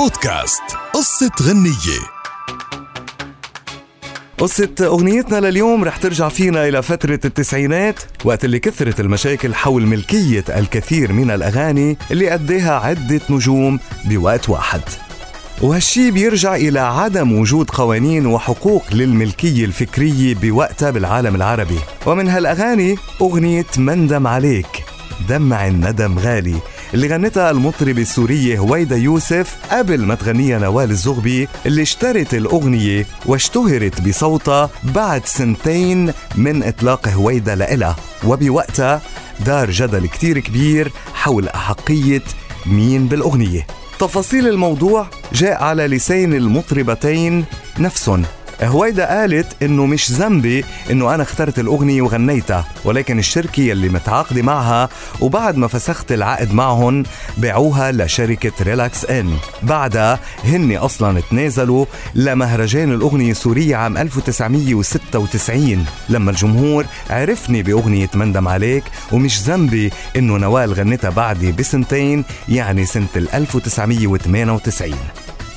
بودكاست قصة غنية. قصة أغنيتنا لليوم رح ترجع فينا إلى فترة التسعينات وقت اللي كثرت المشاكل حول ملكية الكثير من الأغاني اللي أديها عدة نجوم بوقت واحد. وهالشي بيرجع إلى عدم وجود قوانين وحقوق للملكية الفكرية بوقتها بالعالم العربي. ومن هالأغاني أغنية مندم عليك دمع الندم غالي. اللي غنتها المطربة السورية هويدا يوسف قبل ما تغنيها نوال الزغبي اللي اشترت الأغنية واشتهرت بصوتها بعد سنتين من إطلاق هويدا لإلها. وبوقتها دار جدل كتير كبير حول أحقية مين بالأغنية. تفاصيل الموضوع جاء على لسان المطربتين نفسهم. هويدا قالت إنه مش ذنبي إنه أنا اخترت الأغنية وغنيتها ولكن الشركة يلي متعاقدة معها وبعد ما فسخت العقد معهم باعوها لشركة ريلاكس ان بعدها هن أصلا تنازلوا لمهرجان الأغنية السوريه عام 1996 لما الجمهور عرفني بأغنية مندم عليك ومش ذنبي إنه نوال غنتها بعدي بسنتين يعني سنة 1998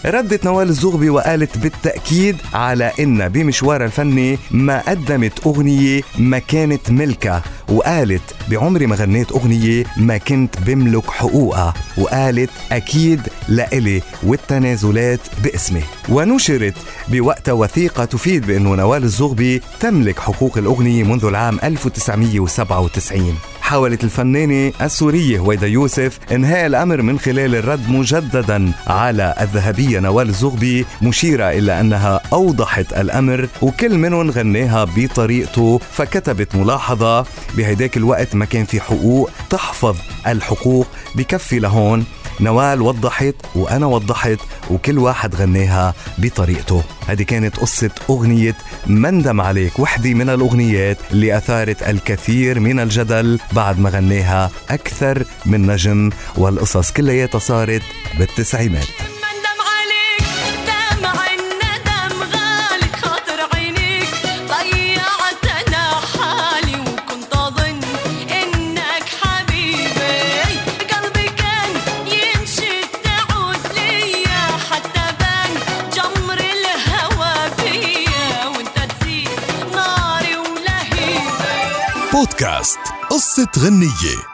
ردت نوال الزغبي وقالت بالتأكيد على إن بمشوارها الفني ما قدمت أغنية ما كانت ملكها وقالت بعمري ما غنيت أغنية ما كنت بملك حقوقها وقالت أكيد لإلي والتنازلات باسمي. ونشرت بوقتها وثيقة تفيد بأنه نوال الزغبي تملك حقوق الأغنية منذ العام 1997 حاولت الفنانة السورية هويدا يوسف إنهاء الأمر من خلال الرد مجددا على الذهبية نوال الزغبي مشيرة إلى أنها أوضحت الأمر وكل منهم غناها بطريقته فكتبت ملاحظة بهيداك الوقت ما كان في حقوق تحفظ الحقوق بكفي لهون. نوال وضحت وأنا وضحت وكل واحد غناها بطريقته. هذه كانت قصة أغنية مندم عليك وحدة من الأغنيات اللي أثارت الكثير من الجدل بعد ما غناها أكثر من نجم والقصص كلياتها صارت بالتسعينات. بودكاست قصة غنية.